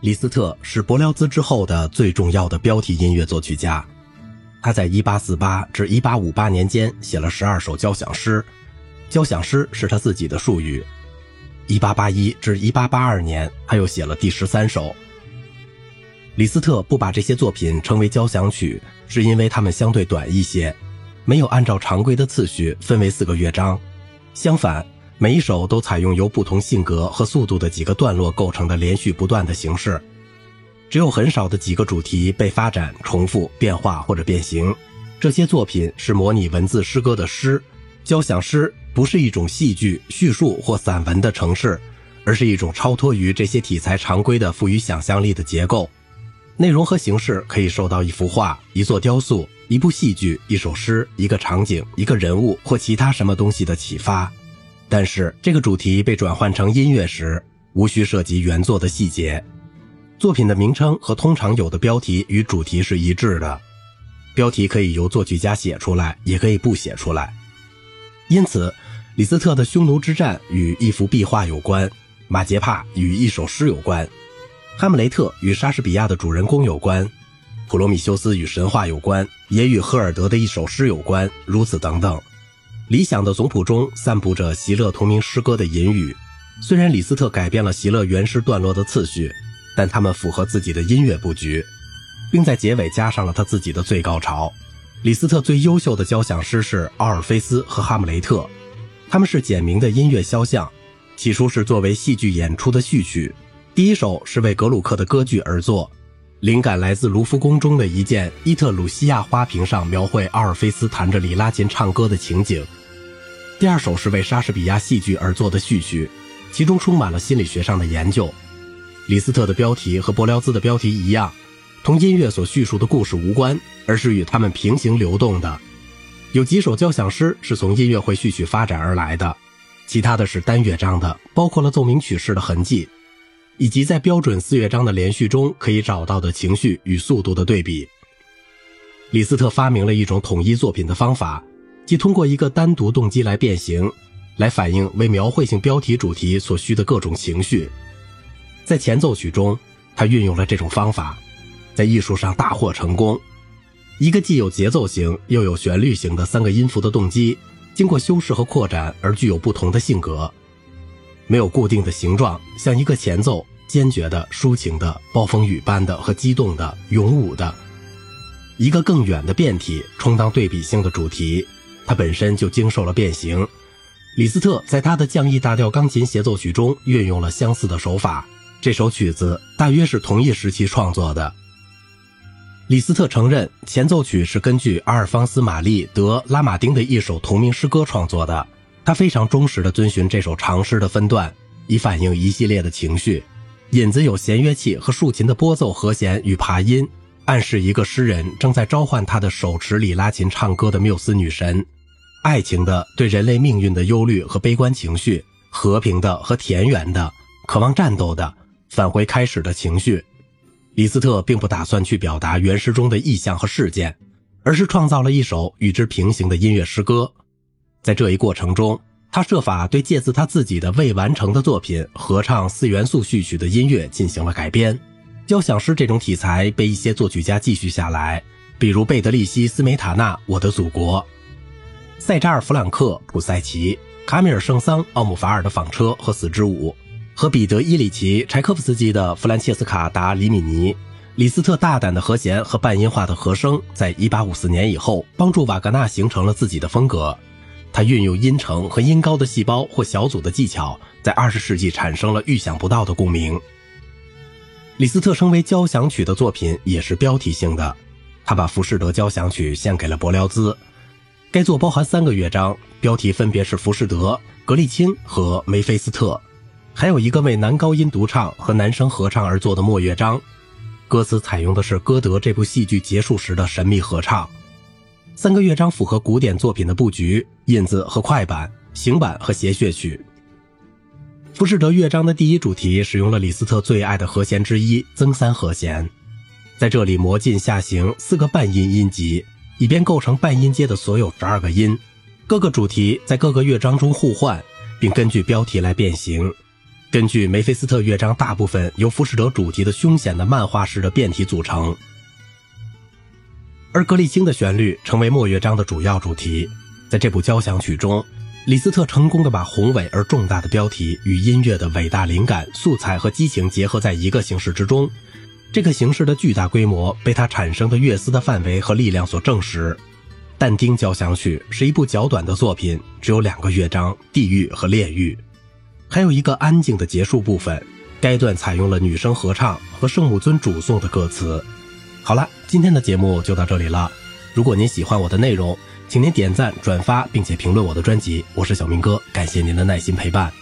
李斯特是柏辽兹之后的最重要的标题音乐作曲家。他在1848至1858年间写了十二首交响诗，交响诗是他自己的术语。1881至1882年，他又写了第十三首。李斯特不把这些作品称为交响曲，是因为它们相对短一些，没有按照常规的次序分为四个乐章。相反，每一首都采用由不同性格和速度的几个段落构成的连续不断的形式。只有很少的几个主题被发展、重复、变化或者变形。这些作品是模拟文字诗歌的诗。交响诗不是一种戏剧、叙述或散文的程式，而是一种超脱于这些题材常规的、赋予想象力的结构。内容和形式可以受到一幅画、一座雕塑、一部戏剧、一首诗、一个场景、一个人物或其他什么东西的启发，但是这个主题被转换成音乐时，无需涉及原作的细节。作品的名称和通常有的标题与主题是一致的。标题可以由作曲家写出来，也可以不写出来。因此，李斯特的匈奴之战与一幅壁画有关，马杰帕与一首诗有关。哈姆雷特与莎士比亚的主人公有关，普罗米修斯与神话有关，也与赫尔德的一首诗有关，如此等等。理想的总谱中散布着席勒同名诗歌的隐语。虽然李斯特改变了席勒原诗段落的次序，但他们符合自己的音乐布局，并在结尾加上了他自己的最高潮。李斯特最优秀的交响诗是《奥尔菲斯》和《哈姆雷特》，他们是简明的音乐肖像，起初是作为戏剧演出的序曲。第一首是为格鲁克的歌剧而作，灵感来自卢浮宫中的一件伊特鲁西亚花瓶上描绘阿尔菲斯弹着里拉琴唱歌的情景。第二首是为莎士比亚戏剧而作的序曲，其中充满了心理学上的研究。李斯特的标题和柏辽兹的标题一样，同音乐所叙述的故事无关，而是与他们平行流动的。有几首交响诗是从音乐会序曲发展而来的，其他的是单乐章的，包括了奏鸣曲式的痕迹。以及在标准四乐章的连续中可以找到的情绪与速度的对比。李斯特发明了一种统一作品的方法，即通过一个单独动机来变形，来反映为描绘性标题主题所需的各种情绪。在前奏曲中，他运用了这种方法，在艺术上大获成功。一个既有节奏型又有旋律型的三个音符的动机，经过修饰和扩展而具有不同的性格。没有固定的形状，像一个前奏，坚决的、抒情的、暴风雨般的和激动的、勇武的；一个更远的变体，充当对比性的主题，它本身就经受了变形。李斯特在他的降 E 大调钢琴协奏曲中运用了相似的手法。这首曲子大约是同一时期创作的。李斯特承认，前奏曲是根据阿尔方斯·玛丽·德拉马丁的一首同名诗歌创作的。他非常忠实地遵循这首长诗的分段，以反映一系列的情绪。引子有弦乐器和竖琴的拨奏和弦与爬音，暗示一个诗人正在召唤他的手持里拉琴唱歌的缪斯女神。爱情的对人类命运的忧虑和悲观情绪，和平的和田园的，渴望战斗的，返回开始的情绪。李斯特并不打算去表达原诗中的意象和事件，而是创造了一首与之平行的音乐诗歌。在这一过程中，他设法对借自他自己的未完成的作品合唱四元素序曲的音乐进行了改编。交响诗这种题材被一些作曲家继续下来，比如贝德利希·斯梅塔纳《我的祖国》，塞扎尔·弗朗克《普赛奇》，卡米尔·圣桑《奥姆法尔的纺车和死之舞》，和彼得·伊里奇·柴科夫斯基的《弗兰切斯卡·达·里米尼》。李斯特大胆的和弦和半音化的和声，在1854年以后帮助瓦格纳形成了自己的风格。他运用音程和音高的细胞或小组的技巧，在二十世纪产生了预想不到的共鸣。李斯特称为交响曲的作品也是标题性的，他把《浮士德交响曲》献给了柏辽兹。该作包含三个乐章，标题分别是《浮士德》、《格利钦》和《梅菲斯特》，还有一个为男高音独唱和男声合唱而作的末乐章，歌词采用的是歌德这部戏剧结束时的神秘合唱。三个乐章符合古典作品的布局、印子和快板、行板和谐谑曲。浮士德乐章的第一主题使用了李斯特最爱的和弦之一增三和弦，在这里模进下行四个半音音级，以便构成半音阶的所有十二个音。各个主题在各个乐章中互换，并根据标题来变形。根据梅菲斯特乐章，大部分由浮士德主题的凶险的漫画式的变体组成，而格里青的旋律成为末乐章的主要主题。在这部交响曲中，李斯特成功的把宏伟而重大的标题与音乐的伟大灵感、素材和激情结合在一个形式之中。这个形式的巨大规模被它产生的乐思的范围和力量所证实。但丁交响曲是一部较短的作品，只有两个乐章：地狱和炼狱。还有一个安静的结束部分，该段采用了女声合唱和圣母尊主颂的歌词。好了，今天的节目就到这里了。如果您喜欢我的内容，请您点赞、转发，并且评论我的专辑。我是小明哥，感谢您的耐心陪伴。